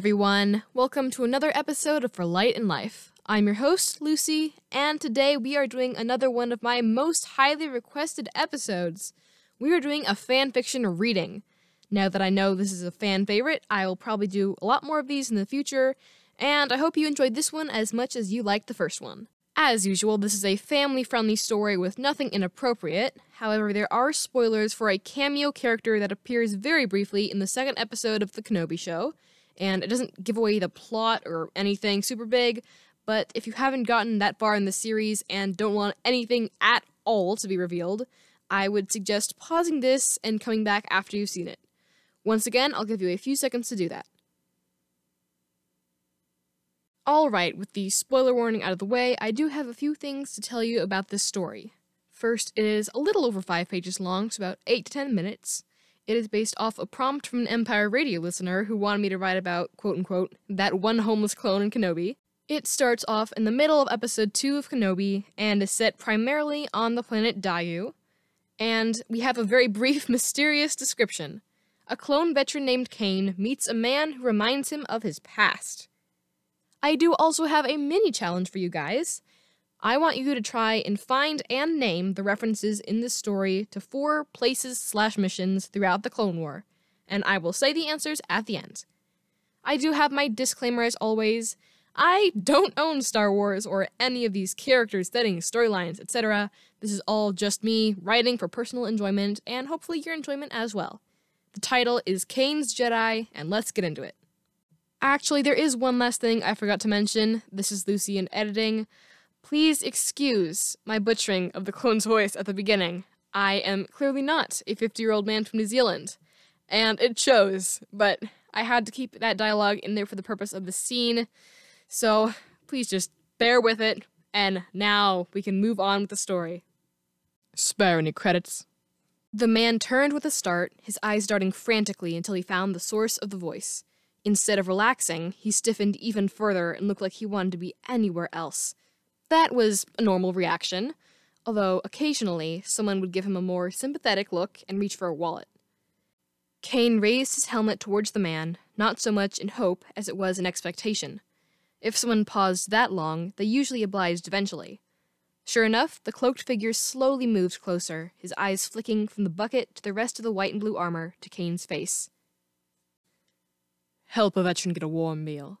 Everyone. Welcome to another episode of For Light and Life. I'm your host, Lucy, and today we are doing another one of my most highly requested episodes. We are doing a fan fiction reading. Now that I know this is a fan favorite, I will probably do a lot more of these in the future, and I hope you enjoyed this one as much as you liked the first one. As usual, this is a family friendly story with nothing inappropriate. However, there are spoilers for a cameo character that appears very briefly in the second episode of The Kenobi Show, and it doesn't give away the plot or anything super big, but if you haven't gotten that far in the series and don't want anything at all to be revealed, I would suggest pausing this and coming back after you've seen it. Once again, I'll give you a few seconds to do that. Alright, with the spoiler warning out of the way, I do have a few things to tell you about this story. First, it is a little over 5 pages long, so about 8 to 10 minutes. It is based off a prompt from an Empire radio listener who wanted me to write about, quote unquote, that one homeless clone in Kenobi. It starts off in the middle of episode 2 of Kenobi and is set primarily on the planet Daiyu. And we have a very brief, mysterious description. A clone veteran named Kane meets a man who reminds him of his past. I do also have a mini challenge for you guys. I want you to try and find and name the references in this story to four places slash missions throughout the Clone War, and I will say the answers at the end. I do have my disclaimer as always. I don't own Star Wars or any of these characters, settings, storylines, etc. This is all just me writing for personal enjoyment and hopefully your enjoyment as well. The title is Kane's Jedi, and let's get into it. Actually, there is one last thing I forgot to mention. This is Lucy in editing. Please excuse my butchering of the clone's voice at the beginning. I am clearly not a 50 year old man from New Zealand. And it shows, but I had to keep that dialogue in there for the purpose of the scene. So please just bear with it, and now we can move on with the story. Spare any credits. The man turned with a start, his eyes darting frantically until he found the source of the voice. Instead of relaxing, he stiffened even further and looked like he wanted to be anywhere else. That was a normal reaction, although occasionally someone would give him a more sympathetic look and reach for a wallet. Kane raised his helmet towards the man, not so much in hope as it was in expectation. If someone paused that long, they usually obliged eventually. Sure enough, the cloaked figure slowly moved closer, his eyes flicking from the bucket to the rest of the white and blue armor to Kane's face. Help a veteran get a warm meal.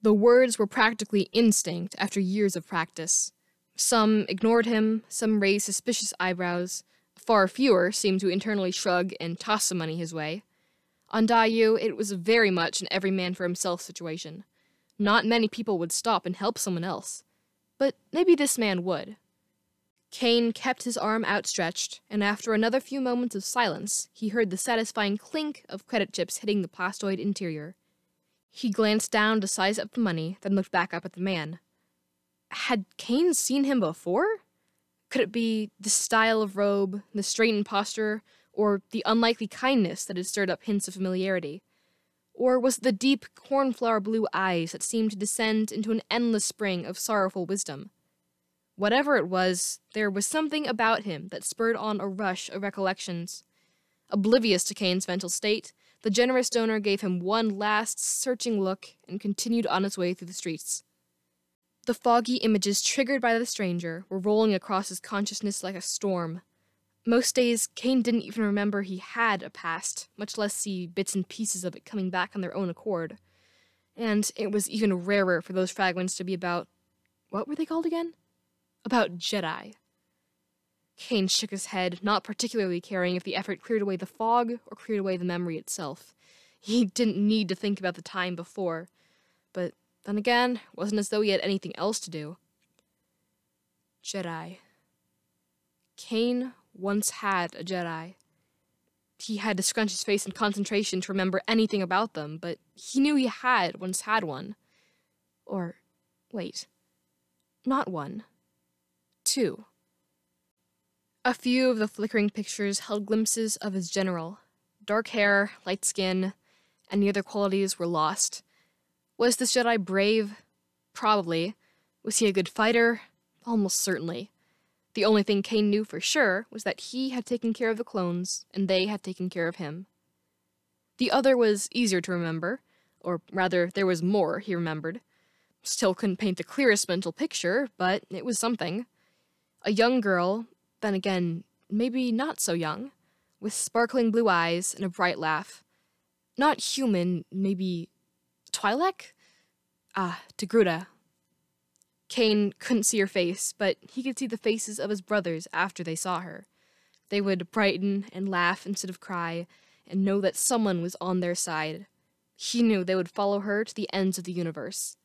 The words were practically instinct after years of practice. Some ignored him, some raised suspicious eyebrows. Far fewer seemed to internally shrug and toss some money his way. On Daiyu, it was very much an every man for himself situation. Not many people would stop and help someone else. But maybe this man would. Kane kept his arm outstretched, and after another few moments of silence, he heard the satisfying clink of credit chips hitting the plastoid interior. He glanced down to size up the money, then looked back up at the man. Had Kane seen him before? Could it be the style of robe, the straightened posture, or the unlikely kindness that had stirred up hints of familiarity? Or was it the deep cornflower blue eyes that seemed to descend into an endless spring of sorrowful wisdom? Whatever it was, there was something about him that spurred on a rush of recollections. Oblivious to Kane's mental state, the generous donor gave him one last, searching look and continued on his way through the streets. The foggy images triggered by the stranger were rolling across his consciousness like a storm. Most days, Kane didn't even remember he had a past, much less see bits and pieces of it coming back on their own accord. And it was even rarer for those fragments to be about. What were they called again? about Jedi. Kane shook his head, not particularly caring if the effort cleared away the fog or cleared away the memory itself. He didn't need to think about the time before. But then again, it wasn't as though he had anything else to do. Jedi. Kane once had a Jedi. He had to scrunch his face in concentration to remember anything about them, but he knew he had once had one. Or, wait, not one two. A few of the flickering pictures held glimpses of his general. Dark hair, light skin, any other qualities were lost. Was this Jedi brave? Probably. Was he a good fighter? Almost certainly. The only thing Kane knew for sure was that he had taken care of the clones, and they had taken care of him. The other was easier to remember Or rather, there was more, he remembered. Still couldn't paint the clearest mental picture, but it was something. A young girl, then again, maybe not so young, with sparkling blue eyes and a bright laugh. Not human, maybe Twi'lek? Ah, Togruta. Kane couldn't see her face, but he could see the faces of his brothers after they saw her. They would brighten and laugh instead of cry, and know that someone was on their side. He knew they would follow her to the ends of the universe.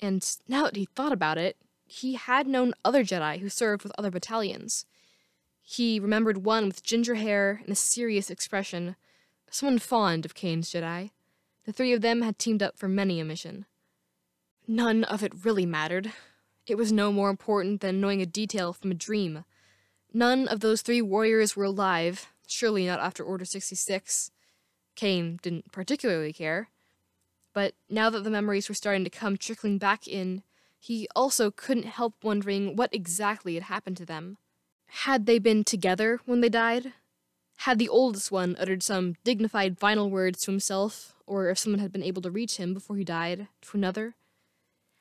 And now that he thought about it, he had known other Jedi who served with other battalions. He remembered one with ginger hair and a serious expression, someone fond of Kane's Jedi. The three of them had teamed up for many a mission. None of it really mattered. It was no more important than knowing a detail from a dream. None of those three warriors were alive, surely not after Order 66. Kane didn't particularly care. But now that the memories were starting to come trickling back in, he also couldn't help wondering what exactly had happened to them. Had they been together when they died? Had the oldest one uttered some dignified final words to himself, or if someone had been able to reach him before he died, to another?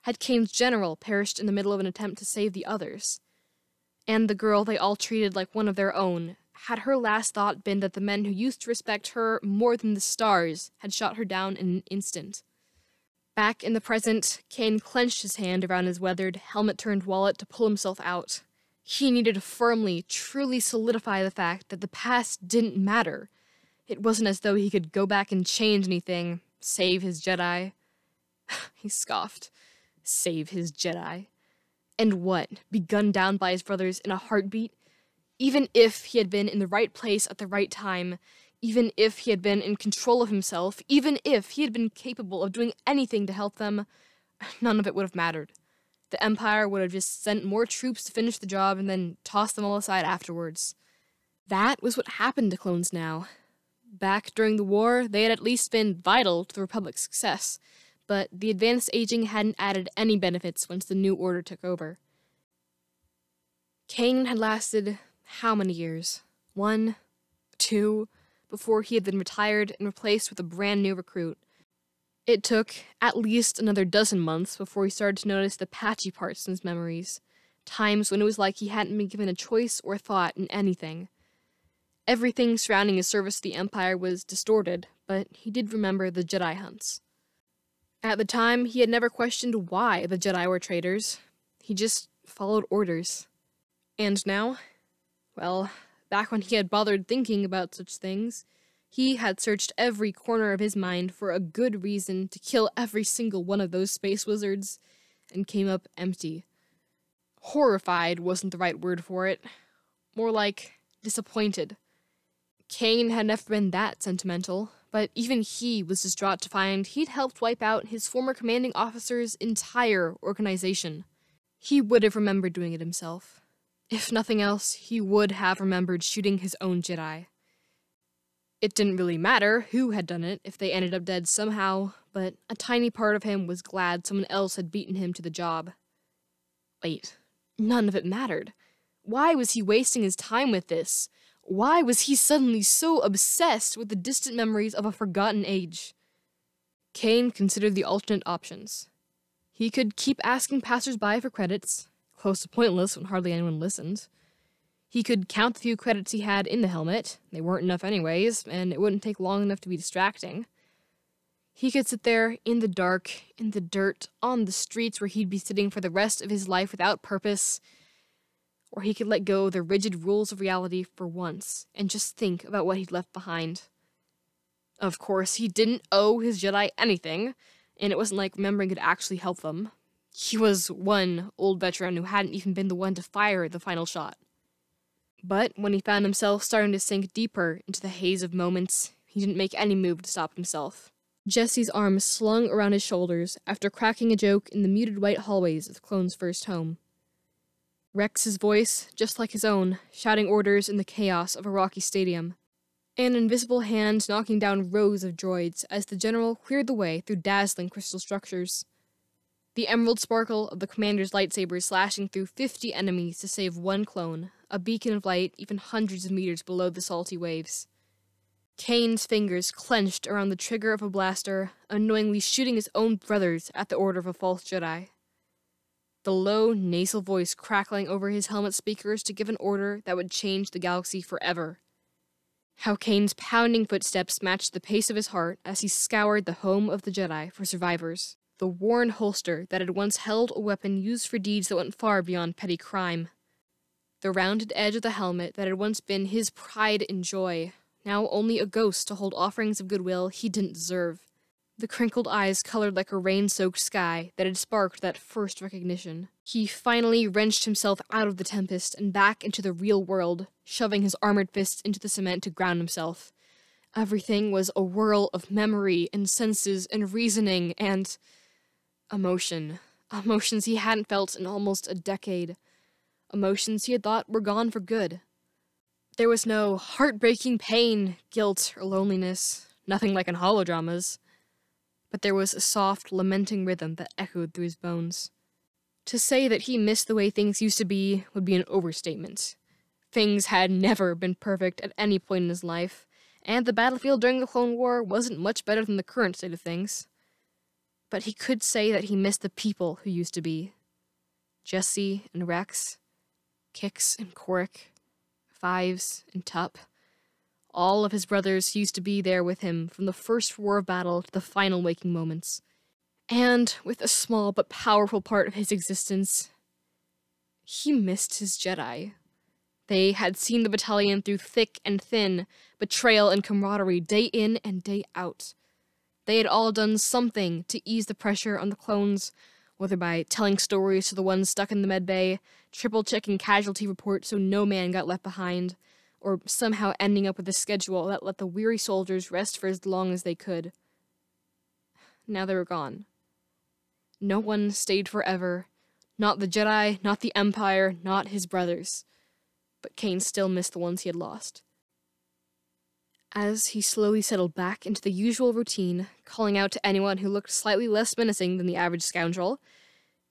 Had Kane's general perished in the middle of an attempt to save the others? And the girl they all treated like one of their own, had her last thought been that the men who used to respect her more than the stars had shot her down in an instant? Back in the present, Kane clenched his hand around his weathered, helmet turned wallet to pull himself out. He needed to firmly, truly solidify the fact that the past didn't matter. It wasn't as though he could go back and change anything, save his Jedi. he scoffed. Save his Jedi. And what? Be gunned down by his brothers in a heartbeat? Even if he had been in the right place at the right time, even if he had been in control of himself, even if he had been capable of doing anything to help them, none of it would have mattered. The Empire would have just sent more troops to finish the job and then tossed them all aside afterwards. That was what happened to clones now. Back during the war, they had at least been vital to the Republic's success, but the advanced aging hadn't added any benefits once the new order took over. Kane had lasted how many years? One? Two? Before he had been retired and replaced with a brand new recruit. It took at least another dozen months before he started to notice the patchy parts in his memories, times when it was like he hadn't been given a choice or thought in anything. Everything surrounding his service to the Empire was distorted, but he did remember the Jedi hunts. At the time, he had never questioned why the Jedi were traitors. He just followed orders. And now? Well, back when he had bothered thinking about such things, he had searched every corner of his mind for a good reason to kill every single one of those space wizards, and came up empty. Horrified wasn't the right word for it. More like disappointed. Kane had never been that sentimental, but even he was distraught to find he'd helped wipe out his former commanding officer's entire organization. He would have remembered doing it himself. If nothing else, he would have remembered shooting his own Jedi. It didn't really matter who had done it if they ended up dead somehow, but a tiny part of him was glad someone else had beaten him to the job. Wait, none of it mattered. Why was he wasting his time with this? Why was he suddenly so obsessed with the distant memories of a forgotten age? Kane considered the alternate options. He could keep asking passersby for credits, close to pointless when hardly anyone listened. He could count the few credits he had in the helmet. They weren't enough anyways, and it wouldn't take long enough to be distracting. He could sit there in the dark, in the dirt, on the streets where he'd be sitting for the rest of his life without purpose. Or he could let go the rigid rules of reality for once and just think about what he'd left behind. Of course, he didn't owe his Jedi anything, and it wasn't like remembering could actually help them. He was one old veteran who hadn't even been the one to fire the final shot. But when he found himself starting to sink deeper into the haze of moments, he didn't make any move to stop himself. Jesse's arms slung around his shoulders after cracking a joke in the muted white hallways of the Clone's first home. Rex's voice, just like his own, shouting orders in the chaos of a rocky stadium. An invisible hand knocking down rows of droids as the general cleared the way through dazzling crystal structures. The emerald sparkle of the commander's lightsabers slashing through 50 enemies to save one clone, a beacon of light even hundreds of meters below the salty waves. Kane's fingers clenched around the trigger of a blaster, unknowingly shooting his own brothers at the order of a false Jedi. The low, nasal voice crackling over his helmet speakers to give an order that would change the galaxy forever. How Kane's pounding footsteps matched the pace of his heart as he scoured the home of the Jedi for survivors. The worn holster that had once held a weapon used for deeds that went far beyond petty crime. The rounded edge of the helmet that had once been his pride and joy, now only a ghost to hold offerings of goodwill he didn't deserve. The crinkled eyes colored like a rain soaked sky that had sparked that first recognition. He finally wrenched himself out of the tempest and back into the real world, shoving his armored fists into the cement to ground himself. Everything was a whirl of memory and senses and reasoning and. Emotion. Emotions he hadn't felt in almost a decade. Emotions he had thought were gone for good. There was no heartbreaking pain, guilt, or loneliness, nothing like in holodramas but there was a soft, lamenting rhythm that echoed through his bones. To say that he missed the way things used to be would be an overstatement. Things had never been perfect at any point in his life, and the battlefield during the Clone War wasn't much better than the current state of things. But he could say that he missed the people who used to be. Jesse and Rex, Kix and Quark, Fives and Tup. All of his brothers used to be there with him from the first roar of battle to the final waking moments. And with a small but powerful part of his existence, he missed his Jedi. They had seen the battalion through thick and thin, betrayal and camaraderie day in and day out. They had all done something to ease the pressure on the clones, whether by telling stories to the ones stuck in the medbay, triple checking casualty reports so no man got left behind, or somehow ending up with a schedule that let the weary soldiers rest for as long as they could. Now they were gone. No one stayed forever. Not the Jedi, not the Empire, not his brothers. But Kane still missed the ones he had lost. As he slowly settled back into the usual routine, calling out to anyone who looked slightly less menacing than the average scoundrel,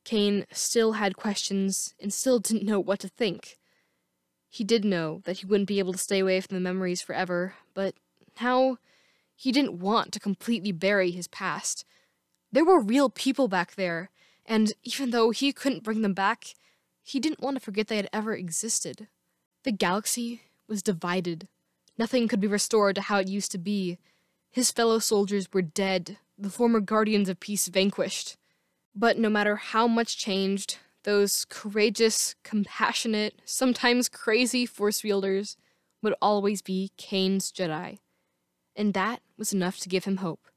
Kane still had questions and still didn't know what to think. He did know that he wouldn't be able to stay away from the memories forever, but now he didn't want to completely bury his past. There were real people back there, and even though he couldn't bring them back, he didn't want to forget they had ever existed. The galaxy was divided. Nothing could be restored to how it used to be. His fellow soldiers were dead, the former guardians of peace vanquished. But no matter how much changed, those courageous, compassionate, sometimes crazy force wielders would always be Kane's Jedi, and that was enough to give him hope.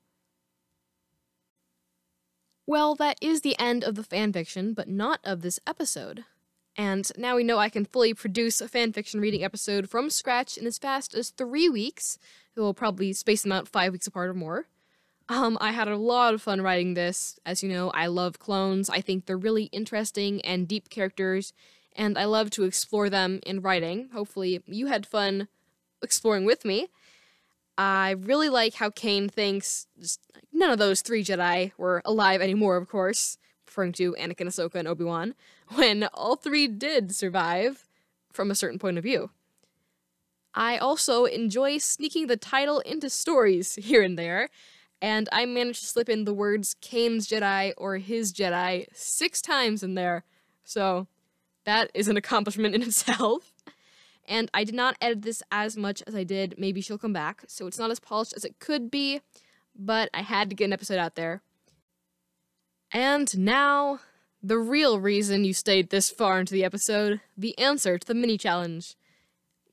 Well, that is the end of the fanfiction, but not of this episode. And now we know I can fully produce a fanfiction reading episode from scratch in as fast as three weeks. We'll probably space them out five weeks apart or more. Um, I had a lot of fun writing this. As you know, I love clones. I think they're really interesting and deep characters, and I love to explore them in writing. Hopefully, you had fun exploring with me. I really like how Kane thinks none of those three Jedi were alive anymore, of course, referring to Anakin, Ahsoka, and Obi Wan, when all three did survive from a certain point of view. I also enjoy sneaking the title into stories here and there, and I managed to slip in the words Kane's Jedi or his Jedi six times in there. So that is an accomplishment in itself. And I did not edit this as much as I did Maybe She'll Come Back, so it's not as polished as it could be, but I had to get an episode out there. And now, the real reason you stayed this far into the episode the answer to the mini challenge.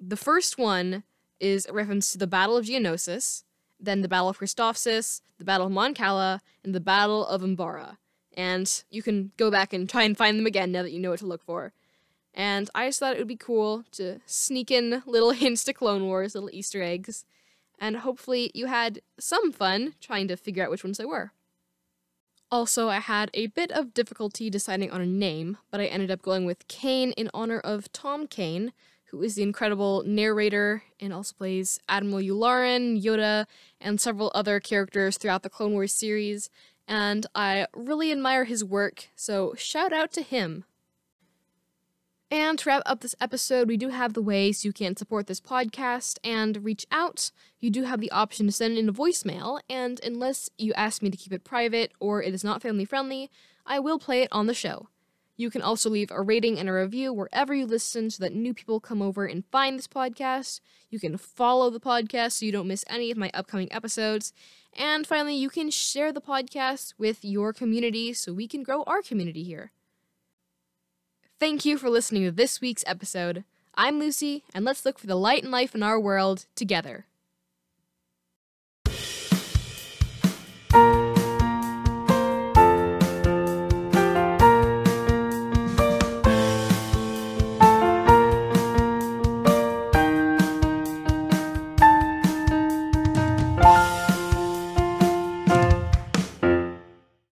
The first one is a reference to the Battle of Geonosis, then the Battle of Christophsis, the Battle of Mon Cala, and the Battle of Umbara. And you can go back and try and find them again now that you know what to look for. And I just thought it would be cool to sneak in little hints to Clone Wars, little Easter eggs, and hopefully you had some fun trying to figure out which ones they were. Also, I had a bit of difficulty deciding on a name, but I ended up going with Kane in honor of Tom Kane, who is the incredible narrator and also plays Admiral Yularen, Yoda, and several other characters throughout the Clone Wars series, and I really admire his work, so shout out to him. And to wrap up this episode, we do have the ways you can support this podcast and reach out. You do have the option to send in a voicemail, and unless you ask me to keep it private or it is not family friendly, I will play it on the show. You can also leave a rating and a review wherever you listen so that new people come over and find this podcast. You can follow the podcast so you don't miss any of my upcoming episodes. And finally, you can share the podcast with your community so we can grow our community here. Thank you for listening to this week's episode. I'm Lucy, and let's look for the light and life in our world together.